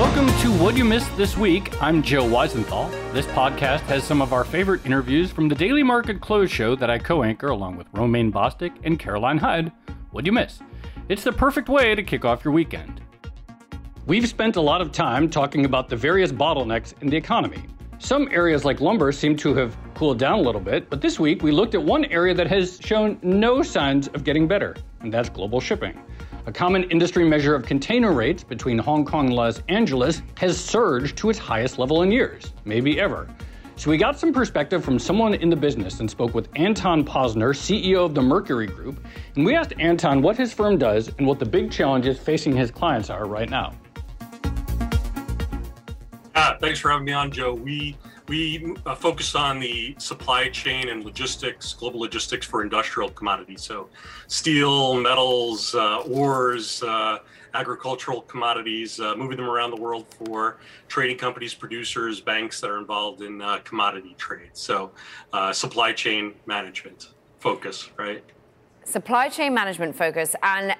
Welcome to What You Missed This Week. I'm Joe Weisenthal. This podcast has some of our favorite interviews from the Daily Market Close show that I co anchor along with Romaine Bostick and Caroline Hyde. What'd you miss? It's the perfect way to kick off your weekend. We've spent a lot of time talking about the various bottlenecks in the economy. Some areas like lumber seem to have cooled down a little bit, but this week we looked at one area that has shown no signs of getting better, and that's global shipping. A common industry measure of container rates between Hong Kong and Los Angeles has surged to its highest level in years, maybe ever. So we got some perspective from someone in the business and spoke with Anton Posner, CEO of the Mercury Group, and we asked Anton what his firm does and what the big challenges facing his clients are right now. Ah, thanks for having me on, Joe. We we uh, focus on the supply chain and logistics, global logistics for industrial commodities. So, steel, metals, uh, ores, uh, agricultural commodities, uh, moving them around the world for trading companies, producers, banks that are involved in uh, commodity trade. So, uh, supply chain management focus, right? Supply chain management focus, and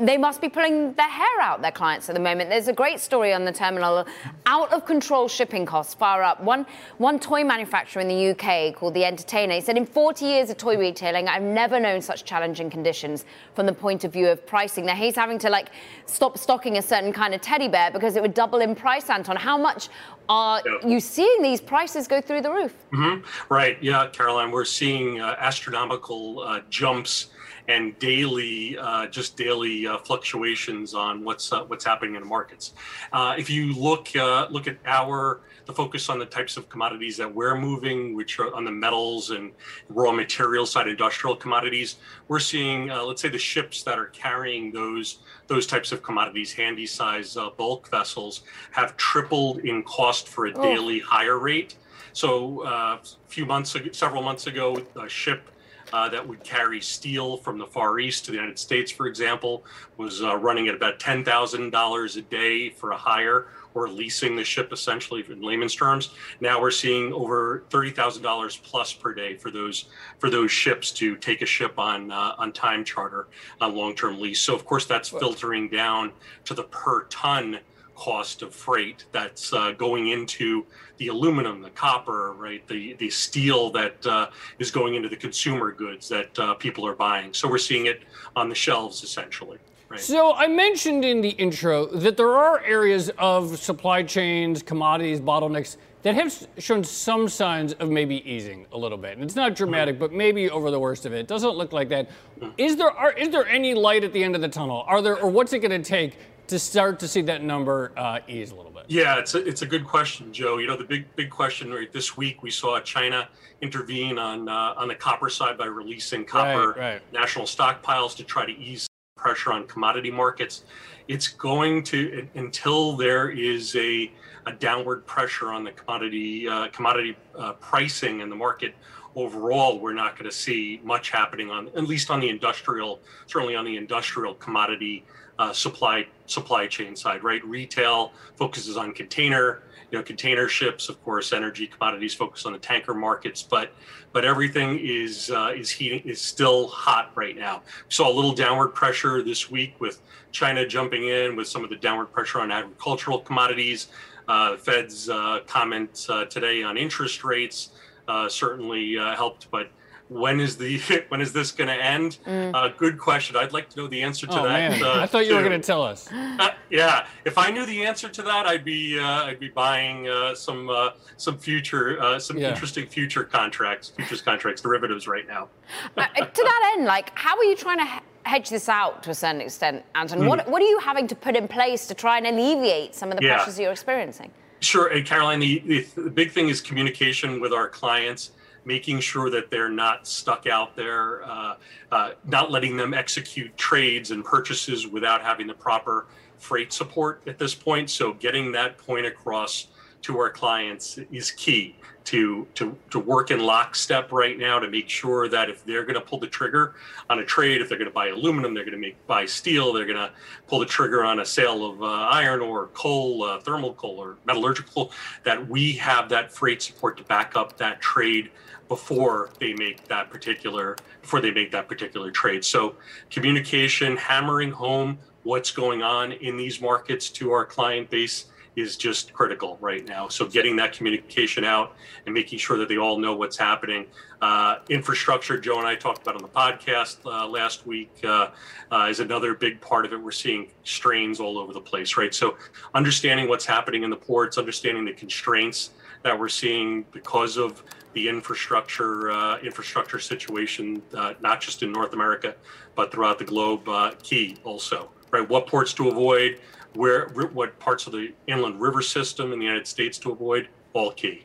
they must be pulling their hair out, their clients at the moment. There's a great story on the terminal out of control shipping costs far up. One, one toy manufacturer in the UK called The Entertainer he said, In 40 years of toy retailing, I've never known such challenging conditions from the point of view of pricing. Now, he's having to like stop stocking a certain kind of teddy bear because it would double in price, Anton. How much are yeah. you seeing these prices go through the roof? Mm-hmm. Right. Yeah, Caroline, we're seeing uh, astronomical uh, jumps and daily, uh, just daily uh, fluctuations on what's uh, what's happening in the markets. Uh, if you look uh, look at our the focus on the types of commodities that we're moving, which are on the metals and raw material side, industrial commodities, we're seeing, uh, let's say, the ships that are carrying those those types of commodities, handysize bulk vessels, have tripled in cost for a oh. daily hire rate. So a few months ago, several months ago, a ship uh, that would carry steel from the Far East to the United States, for example, was uh, running at about $10,000 a day for a hire or leasing the ship essentially in layman's terms. Now we're seeing over $30,000 plus per day for those for those ships to take a ship on uh, on time charter on long-term lease. So of course that's filtering down to the per ton cost of freight that's uh, going into the aluminum, the copper, right, the the steel that uh, is going into the consumer goods that uh, people are buying. So we're seeing it on the shelves essentially. Right. So I mentioned in the intro that there are areas of supply chains, commodities, bottlenecks that have shown some signs of maybe easing a little bit. And it's not dramatic, mm-hmm. but maybe over the worst of it. It doesn't look like that. Mm-hmm. There are, is there any light at the end of the tunnel? Are there or what's it going to take to start to see that number uh, ease a little bit? Yeah, it's a, it's a good question, Joe. You know, the big big question right this week we saw China intervene on uh, on the copper side by releasing copper right, right. national stockpiles to try to ease pressure on commodity markets. It's going to until there is a a downward pressure on the commodity uh, commodity uh, pricing in the market overall, we're not going to see much happening on at least on the industrial, certainly on the industrial commodity uh, supply supply chain side, right? Retail focuses on container, you know, container ships, of course, energy commodities focus on the tanker markets, but but everything is uh, is heating is still hot right now. We saw a little downward pressure this week with China jumping in with some of the downward pressure on agricultural commodities. Uh, Fed's uh, comment uh, today on interest rates uh, certainly uh, helped, but when is the when is this going to end? Mm. Uh, good question. I'd like to know the answer to oh, that. Uh, I thought you too. were going to tell us. Uh, yeah, if I knew the answer to that, I'd be uh, I'd be buying uh, some uh, some future some yeah. interesting future contracts, futures contracts, derivatives right now. to that end, like, how are you trying to? hedge this out to a certain extent, Anton. Mm. What, what are you having to put in place to try and alleviate some of the yeah. pressures you're experiencing? Sure, Caroline, the, the, the, big thing is communication with our clients making sure that they're not stuck out there, uh, uh, not letting them execute trades and purchases without having the proper freight support at this point. So getting that point across to our clients is key to to to work in lockstep right now to make sure that if they're going to pull the trigger on a trade, if they're going to buy aluminum, they're going to make buy steel, they're going to pull the trigger on a sale of uh, iron or coal, uh, thermal coal or metallurgical, that we have that freight support to back up that trade before they make that particular before they make that particular trade. So communication, hammering home what's going on in these markets to our client base is just critical right now. So getting that communication out and making sure that they all know what's happening. Uh, infrastructure, Joe and I talked about on the podcast uh, last week, uh, uh is another big part of it. We're seeing strains all over the place, right? So understanding what's happening in the ports, understanding the constraints that we're seeing because of the infrastructure uh, infrastructure situation, uh, not just in North America, but throughout the globe, key also, right? What ports to avoid, where what parts of the inland river system in the United States to avoid, all key.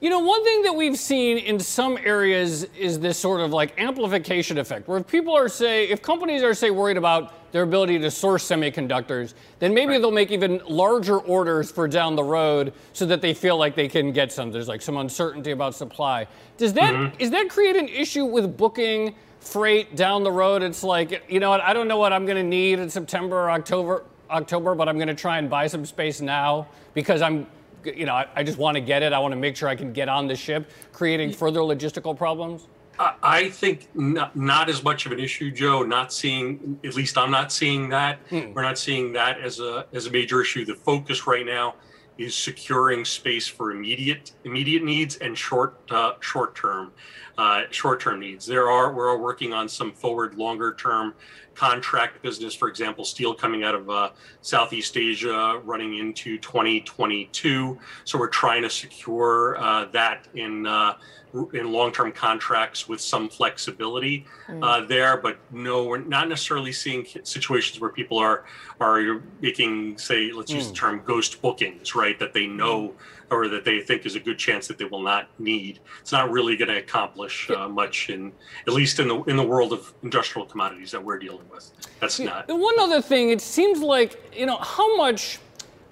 You know, one thing that we've seen in some areas is this sort of like amplification effect, where if people are say, if companies are say worried about their ability to source semiconductors, then maybe right. they'll make even larger orders for down the road so that they feel like they can get some. There's like some uncertainty about supply. Does that mm-hmm. is that create an issue with booking freight down the road? It's like, you know what, I don't know what I'm going to need in September or October October, but I'm going to try and buy some space now because I'm, you know, I, I just want to get it. I want to make sure I can get on the ship, creating further logistical problems. I think not, not, as much of an issue, Joe. Not seeing, at least I'm not seeing that. Hmm. We're not seeing that as a as a major issue. The focus right now is securing space for immediate immediate needs and short uh, short term uh, short term needs. There are we're working on some forward longer term contract business, for example, steel coming out of uh, Southeast Asia running into 2022. So we're trying to secure uh, that in uh, in long-term contracts with some flexibility mm. uh, there, but no, we're not necessarily seeing situations where people are are making, say, let's mm. use the mm. term ghost bookings, right? That they know mm. or that they think is a good chance that they will not need. It's not really going to accomplish uh, much in, at least in the in the world of industrial commodities that we're dealing with. That's not. one other thing, it seems like you know how much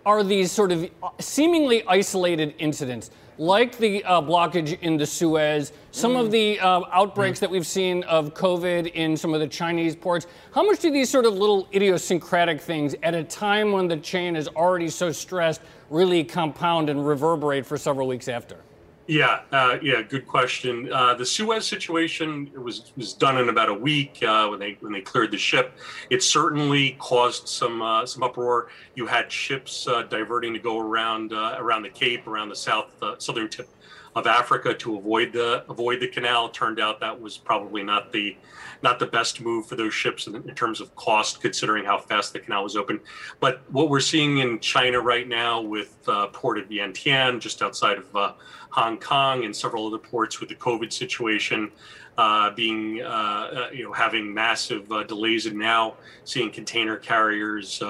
are these sort of seemingly isolated incidents like the uh, blockage in the Suez, some mm. of the uh, outbreaks mm. that we've seen of COVID in some of the Chinese ports. How much do these sort of little idiosyncratic things at a time when the chain is already so stressed really compound and reverberate for several weeks after? Yeah, uh, yeah, good question. Uh, the Suez situation was was done in about a week uh, when they when they cleared the ship. It certainly caused some uh, some uproar. You had ships uh, diverting to go around uh, around the Cape, around the south southern tip of Africa to avoid the avoid the canal. Turned out that was probably not the not the best move for those ships in, in, terms of cost, considering how fast the canal was open. But what we're seeing in China right now with uh, Port of Yantian, just outside of uh, Hong Kong, and several other ports with the COVID situation. Uh, being, uh, uh, you know, having massive uh, delays, and now seeing container carriers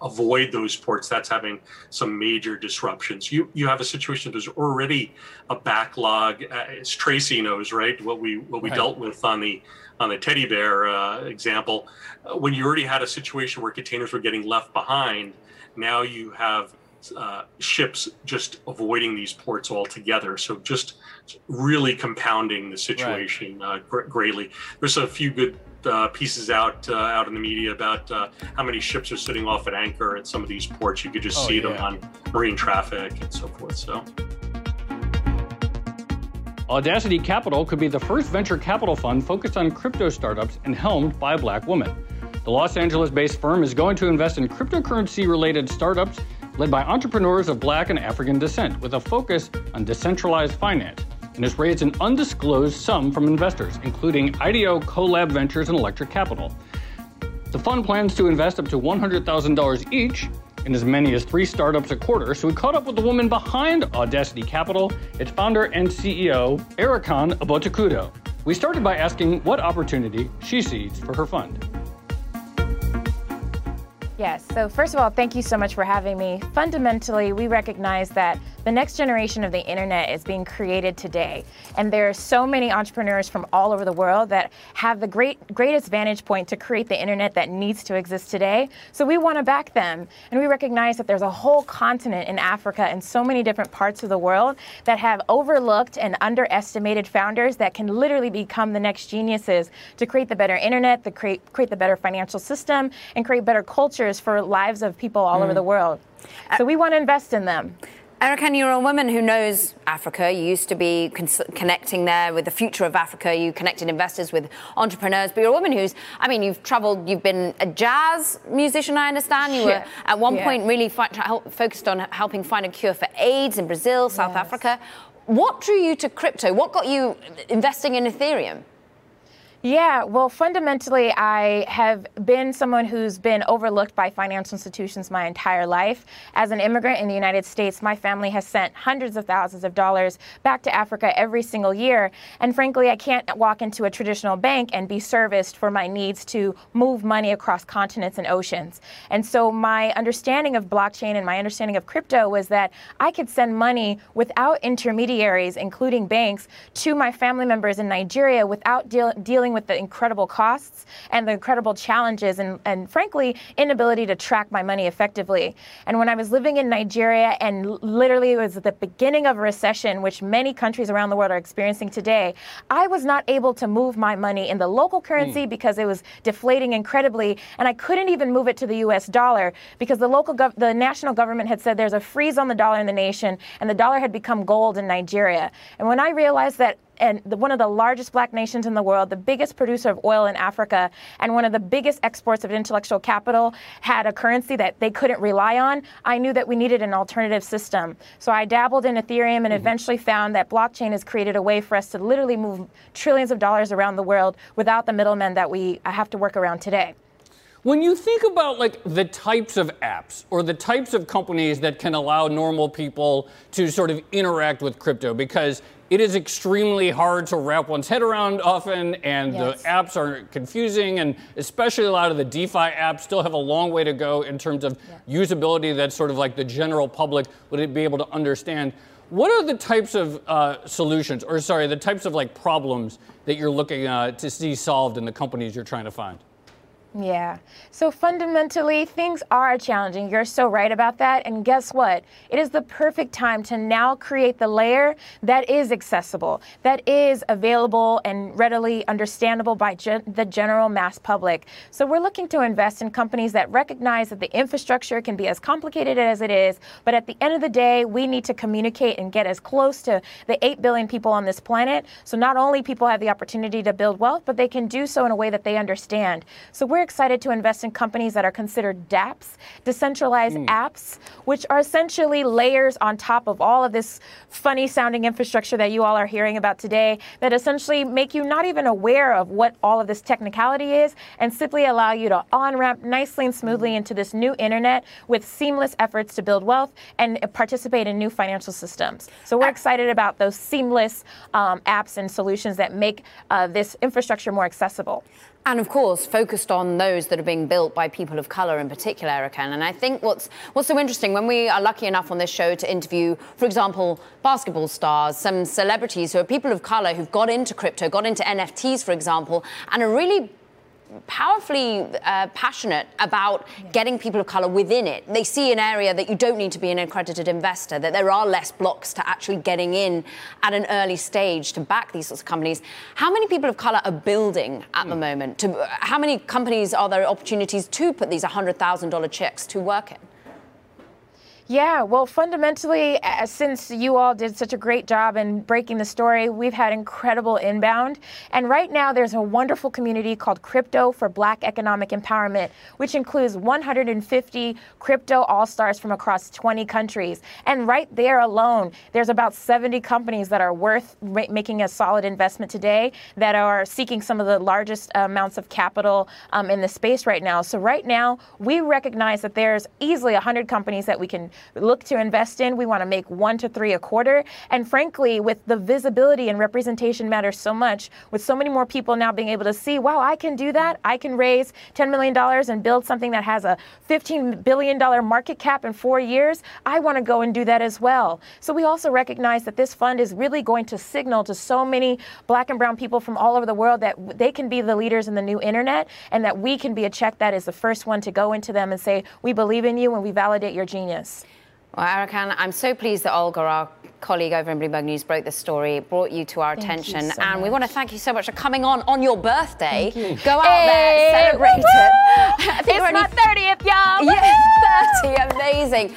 avoid those ports. That's having some major disruptions. You you have a situation. There's already a backlog, as Tracy knows, right? What we what we right. dealt with on the on the teddy bear uh, example, uh, when you already had a situation where containers were getting left behind, now you have uh, ships just avoiding these ports altogether. So just really compounding the situation right. Uh, gr- greatly. There's a few good uh, pieces out uh, out in the media about uh, how many ships are sitting off at anchor at some of these ports. You could just oh, see yeah. them on marine traffic and so forth. So. Audacity Capital could be the first venture capital fund focused on crypto startups and helmed by a black woman. The Los Angeles based firm is going to invest in cryptocurrency related startups led by entrepreneurs of black and African descent with a focus on decentralized finance and has raised an undisclosed sum from investors, including IDEO, CoLab Ventures, and Electric Capital. The fund plans to invest up to $100,000 each in as many as three startups a quarter, so we caught up with the woman behind Audacity Capital, its founder and CEO, Erikan Obotetukudo. We started by asking what opportunity she sees for her fund. Yes. So, first of all, thank you so much for having me. Fundamentally, we recognize that the next generation of the internet is being created today. And there are so many entrepreneurs from all over the world that have the great greatest vantage point to create the internet that needs to exist today. So, we want to back them. And we recognize that there's a whole continent in Africa and so many different parts of the world that have overlooked and underestimated founders that can literally become the next geniuses to create the better internet, to create, create the better financial system, and create better cultures for lives of people all mm. over the world. So we want to invest in them. Erica, you're a woman who knows Africa. You used to be con- connecting there with the future of Africa. You connected investors with entrepreneurs. But you're a woman who's, I mean, you've traveled, you've been a jazz musician, I understand. You yeah. were at one yeah. point really fi- focused on helping find a cure for AIDS in Brazil, South yes. Africa. What drew you to crypto? What got you investing in Ethereum? Yeah, well, fundamentally, I have been someone who's been overlooked by financial institutions my entire life. As an immigrant in the United States, my family has sent hundreds of thousands of dollars back to Africa every single year. And frankly, I can't walk into a traditional bank and be serviced for my needs to move money across continents and oceans. And so, my understanding of blockchain and my understanding of crypto was that I could send money without intermediaries, including banks, to my family members in Nigeria without deal- dealing dealing with the incredible costs and the incredible challenges and, and frankly, inability to track my money effectively. And when I was living in Nigeria and literally it was the beginning of a recession, which many countries around the world are experiencing today, I was not able to move my money in the local currency mm. because it was deflating incredibly. And I couldn't even move it to the US dollar because the local, gov- the national government had said there's a freeze on the dollar in the nation and the dollar had become gold in Nigeria. And when I realized that and the, one of the largest black nations in the world, the biggest producer of oil in Africa, and one of the biggest exports of intellectual capital had a currency that they couldn't rely on, I knew that we needed an alternative system. So I dabbled in Ethereum and mm-hmm. eventually found that blockchain has created a way for us to literally move trillions of dollars around the world without the middlemen that we have to work around today. When you think about like the types of apps or the types of companies that can allow normal people to sort of interact with crypto, because it is extremely hard to wrap one's head around often, and yes. the apps are confusing, and especially a lot of the DeFi apps still have a long way to go in terms of yeah. usability that sort of like the general public would be able to understand. What are the types of uh, solutions, or sorry, the types of like problems that you're looking uh, to see solved in the companies you're trying to find? Yeah. So fundamentally, things are challenging. You're so right about that. And guess what? It is the perfect time to now create the layer that is accessible, that is available and readily understandable by gen- the general mass public. So we're looking to invest in companies that recognize that the infrastructure can be as complicated as it is, but at the end of the day, we need to communicate and get as close to the 8 billion people on this planet. So not only people have the opportunity to build wealth, but they can do so in a way that they understand. So we're excited to invest in companies that are considered dApps, decentralized mm. apps, which are essentially layers on top of all of this funny sounding infrastructure that you all are hearing about today that essentially make you not even aware of what all of this technicality is and simply allow you to on ramp nicely and smoothly hmm. into this new internet with seamless efforts to build wealth and participate in new financial systems. So we're excited about those seamless um, apps and solutions that make uh, this infrastructure more accessible. And of course, focused on those that are being built by people of colour in particular, Erica. And I think what's what's so interesting when we are lucky enough on this show to interview, for example, basketball stars, some celebrities who are people of colour who've got into crypto, got into NFTs, for example, and are really powerfully uh, passionate about yeah. getting people of colour within it. They see an area that you don't need to be an accredited investor, that there are less blocks to actually getting in at an early stage to back these sorts of companies. How many people of colour are building at mm. the hmm. moment? To, how many companies are there opportunities to put these $100,000 checks to work in? Yeah, well, fundamentally, since you all did such a great job in breaking the story, we've had incredible inbound. And right now, there's a wonderful community called Crypto for Black Economic Empowerment, which includes 150 crypto all stars from across 20 countries. And right there alone, there's about 70 companies that are worth ma- making a solid investment today that are seeking some of the largest amounts of capital um, in the space right now. So, right now, we recognize that there's easily 100 companies that we can look to invest in, we want to make one to three a quarter. And frankly, with the visibility and representation matters so much, with so many more people now being able to see, wow, I can do that. I can raise $10 million and build something that has a $15 billion market cap in four years. I want to go and do that as well. So we also recognize that this fund is really going to signal to so many black and brown people from all over the world that they can be the leaders in the new internet and that we can be a check that is the first one to go into them and say, we believe in you and we validate your genius. Well, Erikan, I'm so pleased that Olga, our colleague over in Bloomberg News, broke this story, brought you to our thank attention, so and much. we want to thank you so much for coming on on your birthday. You. Go out hey, there, celebrate woo-woo! it. It's my 30th, y'all. Yeah, 30, amazing.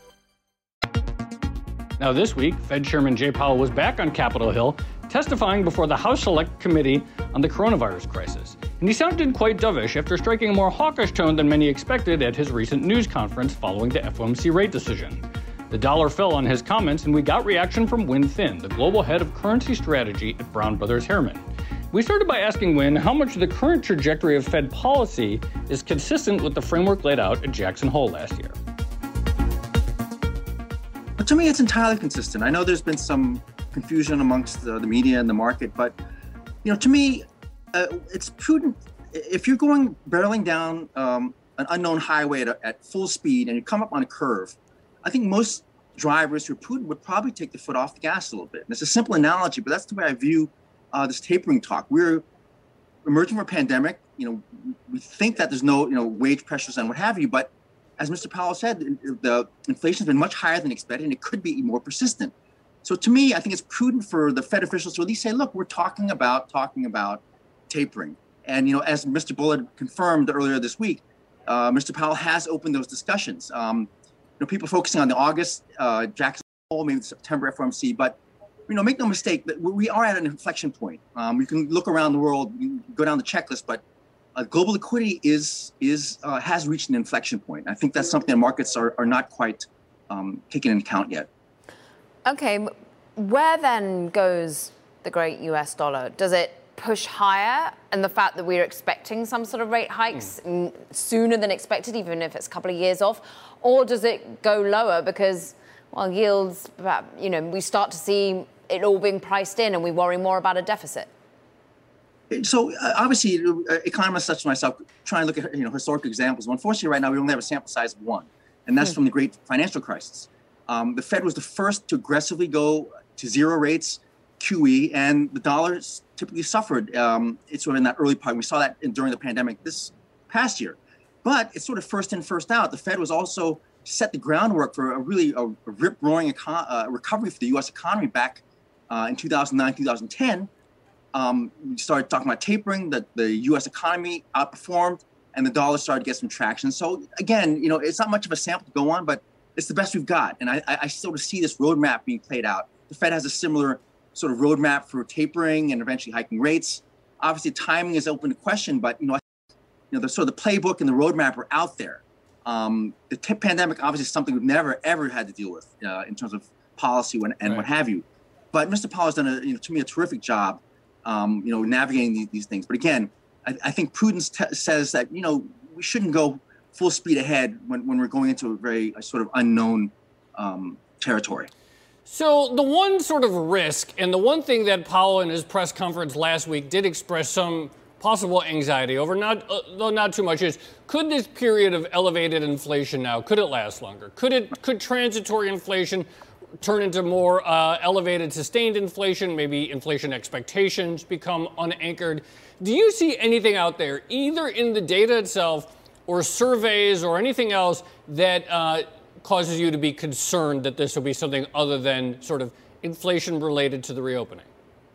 Now, this week, Fed Chairman Jay Powell was back on Capitol Hill testifying before the House Select Committee on the coronavirus crisis. And he sounded quite dovish after striking a more hawkish tone than many expected at his recent news conference following the FOMC rate decision. The dollar fell on his comments, and we got reaction from Win Thin, the global head of currency strategy at Brown Brothers Harriman. We started by asking Win how much the current trajectory of Fed policy is consistent with the framework laid out at Jackson Hole last year. To me, it's entirely consistent. I know there's been some confusion amongst the, the media and the market, but you know, to me, uh, it's prudent if you're going barreling down um, an unknown highway at, at, full speed and you come up on a curve. I think most drivers who are prudent would probably take the foot off the gas a little bit. And it's a simple analogy, but that's the way I view uh, this tapering talk. We're emerging from a pandemic. You know, we think that there's no you know wage pressures and what have you, but as Mr. Powell said, the inflation's been much higher than expected, and it could be more persistent. So to me, I think it's prudent for the Fed officials to at least say, "Look, we're talking about talking about tapering." And you know, as Mr. Bullard confirmed earlier this week, uh, Mr. Powell has opened those discussions. Um, you know, people focusing on the August uh, Jackson Hole, maybe the September FOMC, but you know, make no mistake that we are at an inflection point. Um, you can look around the world, go down the checklist, but uh, global liquidity is is uh, has reached an inflection point. I think that's something that markets are, are not quite um, taking into account yet. Okay, where then goes the great US dollar? Does it push higher? And the fact that we're expecting some sort of rate hikes mm. sooner than expected, even if it's a couple of years off, or does it go lower because, well, yields, you know, we start to see it all being priced in and we worry more about a deficit? So uh, obviously, uh, economists such as myself try and look at you know historic examples. Unfortunately, right now we only have a sample size of one, and that's hmm. from the great financial crisis. Um, the Fed was the first to aggressively go to zero rates, QE, and the dollar typically suffered. Um, it's sort of in that early part. We saw that in, during the pandemic this past year, but it's sort of first in, first out. The Fed was also set the groundwork for a really a, a rip roaring econ- uh, recovery for the U.S. economy back uh, in 2009, 2010 um, we started talking about tapering, that the U.S. economy outperformed, and the dollar started to get some traction. So again, you know, it's not much of a sample to go on, but it's the best we've got. And I, I sort of see this roadmap being played out. The Fed has a similar sort of roadmap for tapering and eventually hiking rates. Obviously, timing is open to question, but you know, you know, the sort of the playbook and the roadmap are out there. Um, the t- pandemic obviously is something we've never ever had to deal with uh, in terms of policy and, and right. what have you. But Mr. Powell has done, a, you know, to me, a terrific job um, you know, navigating these, these, things. But again, I, I think prudence t- says that you know we shouldn't go full speed ahead when, when we're going into a very a sort of unknown um, territory. So the one sort of risk, and the one thing that Powell in his press conference last week did express some possible anxiety over, not uh, though not too much, is could this period of elevated inflation now could it last longer? Could it could transitory inflation turn into more uh, elevated, sustained inflation, maybe inflation expectations become unanchored. Do you see anything out there, either in the data itself or surveys or anything else, that uh, causes you to be concerned that this will be something other than sort of inflation related to the reopening?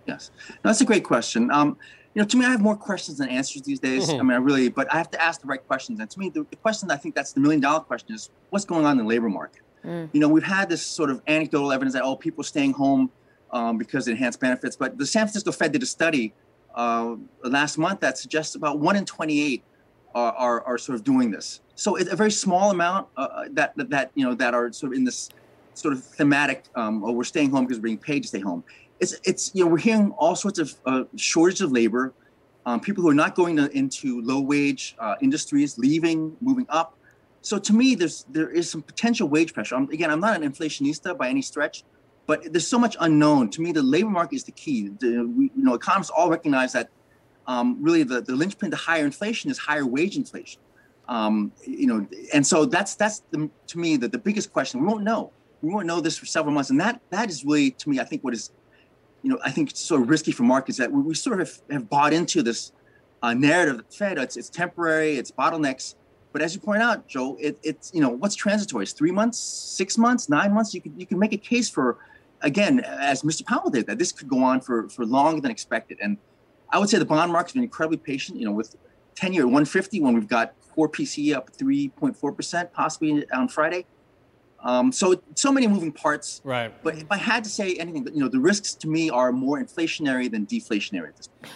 Yes, no, that's a great question. Um, you know, to me, I have more questions than answers these days. Mm-hmm. I mean, I really, but I have to ask the right questions. And to me, the, the question I think that's the million dollar question is what's going on in the labor market? Mm. You know, we've had this sort of anecdotal evidence that oh, people staying home um, because of enhanced benefits. But the San Francisco Fed did a study uh, last month that suggests about one in 28 are, are, are sort of doing this. So it's a very small amount uh, uh that, that, that you know that are sort of in this sort of thematic. Um, oh, we're staying home because we're being paid to stay home. It's it's you know we're hearing all sorts of uh, shortage of labor. Um, people who are not going to, into low wage uh, industries leaving, moving up. So to me, there's there is some potential wage pressure. I'm, again, I'm not an inflationista by any stretch, but there's so much unknown. To me, the labor market is the key. The, we, you know, economists all recognize that um, really the, the linchpin to higher inflation is higher wage inflation. Um, you know, and so that's that's the, to me the, the biggest question. We won't know. We won't know this for several months, and that that is really to me, I think, what is, you know, I think it's sort of risky for markets that we, we sort of have, have, bought into this uh, narrative that Fed it's, it's temporary, it's bottlenecks. But as you point out, Joe, it, it's you know what's transitory? It's three months, six months, nine months. You can you can make a case for again, as Mr. Powell did, that this could go on for, for longer than expected. And I would say the bond market's been incredibly patient, you know, with 10 year 150 when we've got core PCE up 3.4%, possibly on Friday. Um, so, so many moving parts. Right. But if I had to say anything, you know, the risks to me are more inflationary than deflationary at this point.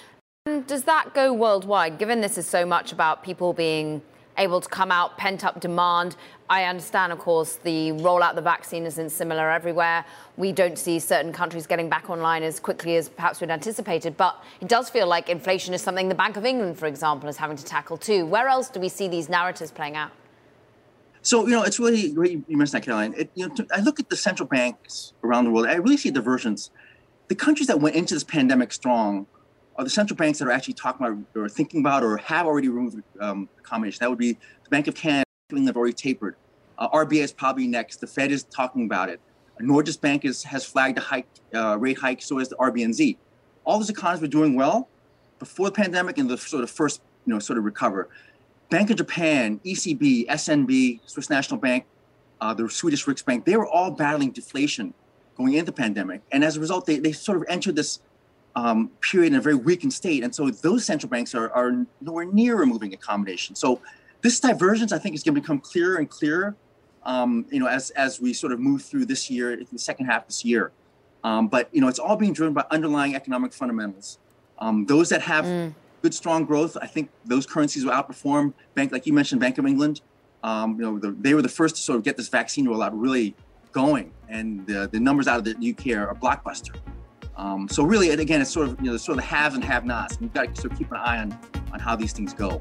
And does that go worldwide, given this is so much about people being able to come out, pent up demand. I understand, of course, the rollout of the vaccine isn't similar everywhere. We don't see certain countries getting back online as quickly as perhaps we'd anticipated, but it does feel like inflation is something the Bank of England, for example, is having to tackle too. Where else do we see these narratives playing out? So, you know, it's really great you mentioned that, Caroline. It, you know, I look at the central banks around the world, I really see divergence. The countries that went into this pandemic strong are the central banks that are actually talking about or thinking about or have already removed um, accommodation. That would be the Bank of Canada, they've already tapered. Uh, RBA is probably next. The Fed is talking about it. Norges Bank is, has flagged a hike, uh, rate hike, so has the RBNZ. All those economies were doing well before the pandemic and the sort of first, you know, sort of recover. Bank of Japan, ECB, SNB, Swiss National Bank, uh, the Swedish Riksbank, they were all battling deflation going into the pandemic. And as a result, they, they sort of entered this um, period in a very weakened state. And so those central banks are, are nowhere near removing accommodation. So this divergence, I think, is going to become clearer and clearer, um, you know, as, as we sort of move through this year, the second half this year. Um, but, you know, it's all being driven by underlying economic fundamentals. Um, those that have mm. good, strong growth, I think those currencies will outperform bank, like you mentioned, Bank of England. Um, you know, the, they were the first to sort of get this vaccine rollout really going. And the, the numbers out of the UK are, are blockbuster. Um, so really, again, it's sort of you know, sort of the haves and have-nots. We've got to sort of keep an eye on on how these things go.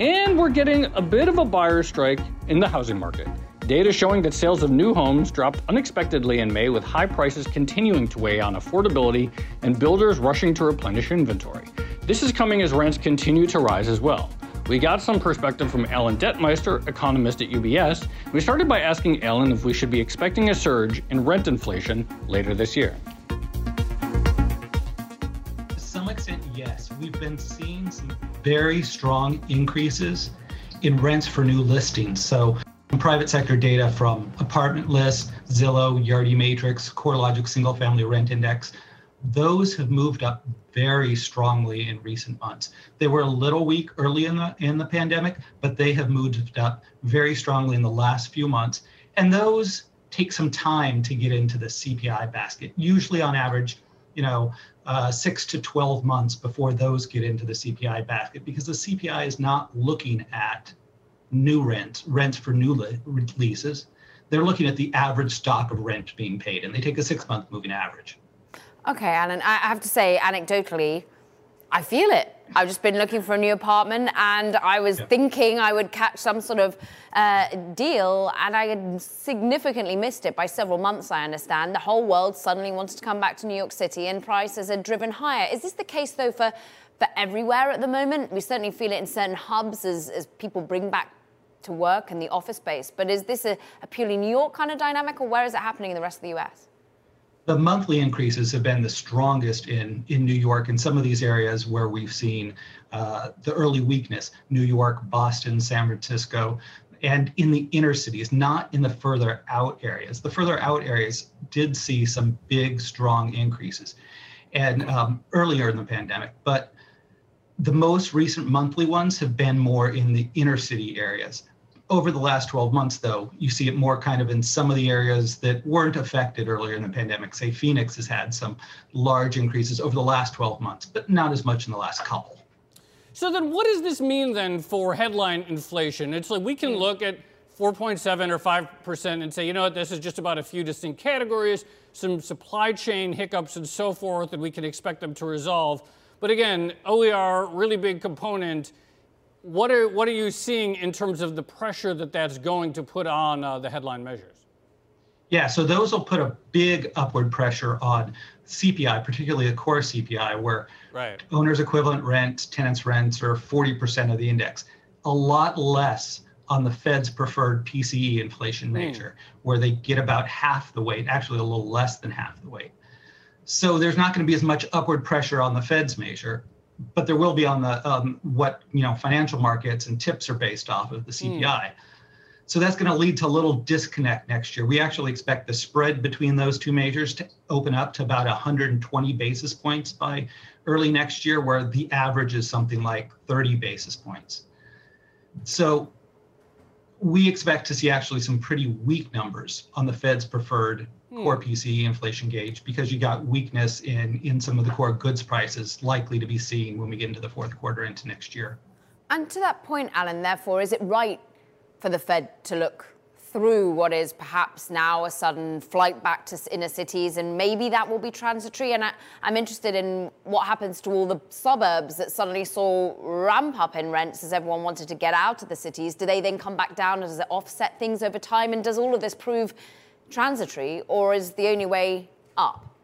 And we're getting a bit of a buyer strike in the housing market. Data showing that sales of new homes dropped unexpectedly in May, with high prices continuing to weigh on affordability and builders rushing to replenish inventory. This is coming as rents continue to rise as well. We got some perspective from Alan Detmeister, economist at UBS. We started by asking Alan if we should be expecting a surge in rent inflation later this year. To some extent, yes. We've been seeing some very strong increases in rents for new listings. So, private sector data from Apartment List, Zillow, Yardi Matrix, CoreLogic Single Family Rent Index, those have moved up very strongly in recent months. They were a little weak early in the in the pandemic, but they have moved up very strongly in the last few months. And those take some time to get into the CPI basket. Usually, on average, you know, uh, six to 12 months before those get into the CPI basket because the CPI is not looking at new rent, rents for new leases. They're looking at the average stock of rent being paid, and they take a six month moving average. Okay, Alan, I have to say, anecdotally, I feel it. I've just been looking for a new apartment and I was thinking I would catch some sort of uh, deal and I had significantly missed it by several months, I understand. The whole world suddenly wanted to come back to New York City and prices had driven higher. Is this the case, though, for for everywhere at the moment. We certainly feel it in certain hubs as, as people bring back to work and the office space. But is this a, a purely New York kind of dynamic, or where is it happening in the rest of the US? The monthly increases have been the strongest in, in New York and some of these areas where we've seen uh, the early weakness New York, Boston, San Francisco, and in the inner cities, not in the further out areas. The further out areas did see some big, strong increases and um, earlier in the pandemic, but the most recent monthly ones have been more in the inner city areas over the last 12 months, though, you see it more kind of in some of the areas that weren't affected earlier in the pandemic. Say Phoenix has had some large increases over the last 12 months, but not as much in the last couple. So then what does this mean then for headline inflation? It's like we can hmm. look at 4.7 or 5% and say, you know what, this is just about a few distinct categories, some supply chain hiccups and so forth, and we can expect them to resolve. But again, OER, really big component what are, what are you seeing in terms of the pressure that that's going to put on uh, the headline measures? Yeah, so those will put a big upward pressure on CPI, particularly the core CPI, where right. owners' equivalent rent, tenants' rents are 40% of the index. A lot less on the Fed's preferred PCE inflation hmm. measure, mm. where they get about half the weight, actually a little less than half the weight. So there's not going to be as much upward pressure on the Fed's measure but there will be on the um, what you know financial markets and tips are based off of the CPI. Mm. So that's going to lead to a little disconnect next year. We actually expect the spread between those two measures to open up to about 120 basis points by early next year, where the average is something like 30 basis points. So we expect to see actually some pretty weak numbers on the Fed's preferred core hmm. PCE inflation gauge because you got weakness in in some of the core goods prices likely to be seen when we get into the fourth quarter into next year. And to that point, Alan, therefore, is it right for the Fed to look through what is perhaps now a sudden flight back to inner cities, and maybe that will be transitory. And I, am interested in what happens to all the suburbs that suddenly saw ramp up in rents as everyone wanted to get out of the cities. Do they then come back down? Does it offset things over time? And does all of this prove transitory, or is the only way up?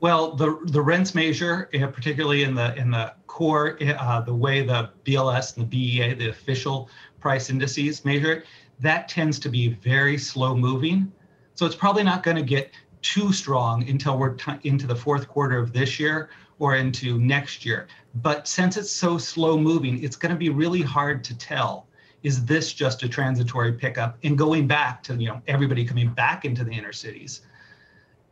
Well, the the rents measure, eh, particularly in the in the core, eh, uh, the way the BLS and the BEA, the official price indices measure it, that tends to be very slow moving. So it's probably not going to get too strong until we're t- into the fourth quarter of this year or into next year. But since it's so slow moving, it's going to be really hard to tell is this just a transitory pickup and going back to you know everybody coming back into the inner cities?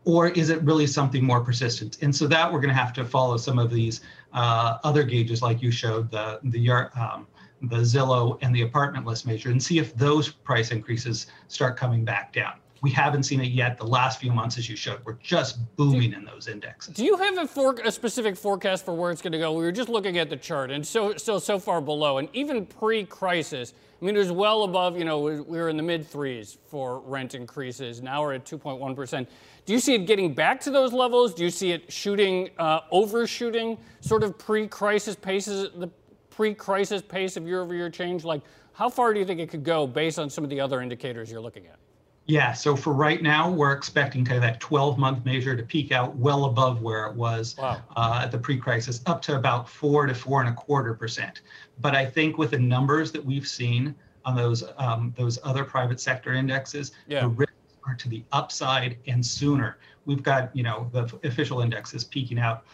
Or is it really something more persistent? And so that we're going to have to follow some of these uh, other gauges like you showed the the um, the Zillow and the apartment list measure and see if those price increases start coming back down we haven't seen it yet. The last few months, as you showed, we're just booming in those indexes. Do you have a, for, a specific forecast for where it's going to go? We were just looking at the chart, and so still so far below, and even pre-crisis, I mean, it was well above. You know, we were in the mid threes for rent increases. Now we're at 2.1 percent. Do you see it getting back to those levels? Do you see it shooting, uh, overshooting, sort of pre-crisis paces, the pre-crisis pace of year-over-year change? Like, how far do you think it could go based on some of the other indicators you're looking at? Yeah, so for right now, we're expecting kind of that 12 month measure to peak out well above where it was wow. uh, at the pre crisis, up to about four to four and a quarter percent. But I think with the numbers that we've seen on those um, those other private sector indexes, yeah. the risks are to the upside and sooner. We've got, you know, the official index is peaking out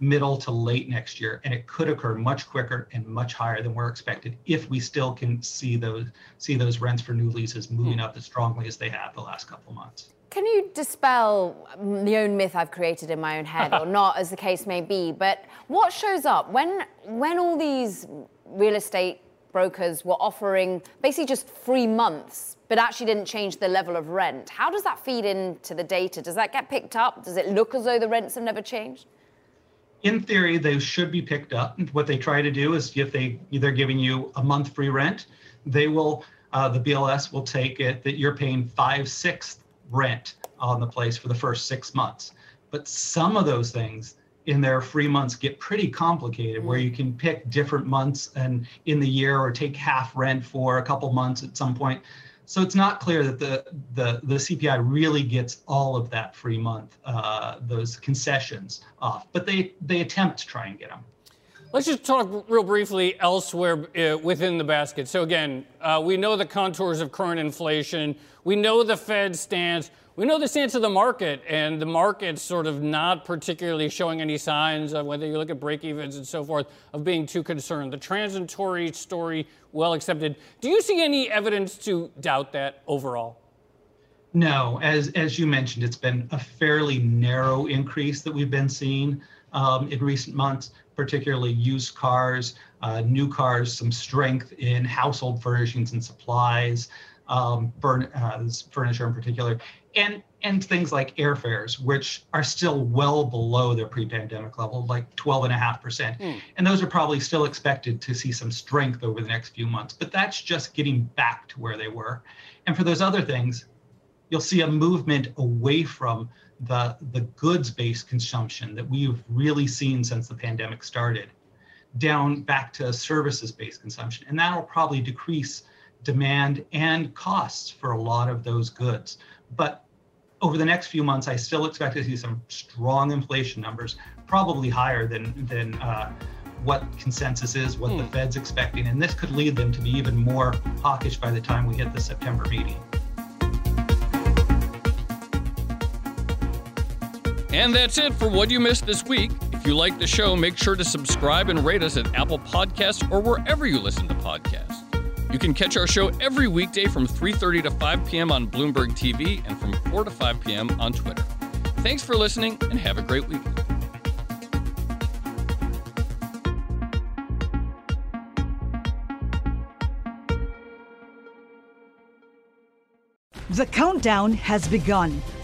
middle to late next year, and it could occur much quicker and much higher than we're expected if we still can see those see those rents for new leases moving mm. up as strongly as they have the last couple of months. Can you dispel the own myth I've created in my own head, or not, as the case may be? But what shows up when when all these real estate brokers were offering basically just free months, but actually didn't change the level of rent? How does that feed into the data? Does that get picked up? Does it look as though the rents have never changed? In theory, they should be picked up. What they try to do is if they they're giving you a month free rent, they will uh, the BLS will take it that you're paying five sixth rent on the place for the first six months. But some of those things in their free months get pretty complicated, where you can pick different months and in the year or take half rent for a couple months at some point. So it's not clear that the, the, the CPI really gets all of that free month, uh, those concessions off, but they, they attempt to try and get them. Let's just talk real briefly elsewhere uh, within the basket. So, again, uh, we know the contours of current inflation. We know the Fed stance. We know the stance of the market, and the market's sort of not particularly showing any signs of whether you look at break evens and so forth of being too concerned. The transitory story, well accepted. Do you see any evidence to doubt that overall? No, as as you mentioned, it's been a fairly narrow increase that we've been seeing um, in recent months, particularly used cars, uh, new cars, some strength in household furnishings and supplies, um, burn, uh, furniture in particular, and and things like airfares, which are still well below their pre-pandemic level, like 12.5%. Mm. And those are probably still expected to see some strength over the next few months, but that's just getting back to where they were. And for those other things, you'll see a movement away from the, the goods-based consumption that we've really seen since the pandemic started, down back to services-based consumption. And that'll probably decrease demand and costs for a lot of those goods. But over the next few months, I still expect to see some strong inflation numbers, probably higher than than uh, what consensus is, what the hmm. Fed's expecting, and this could lead them to be even more hawkish by the time we hit the September meeting. And that's it for What You Missed This Week. If you like the show, make sure to subscribe and rate us at Apple Podcasts or wherever you listen to podcasts. You can catch our show every weekday from 3:30 to 5 p.m. on Bloomberg TV and from 4 to 5 p.m. on Twitter. Thanks for listening and have a great week. The countdown has begun.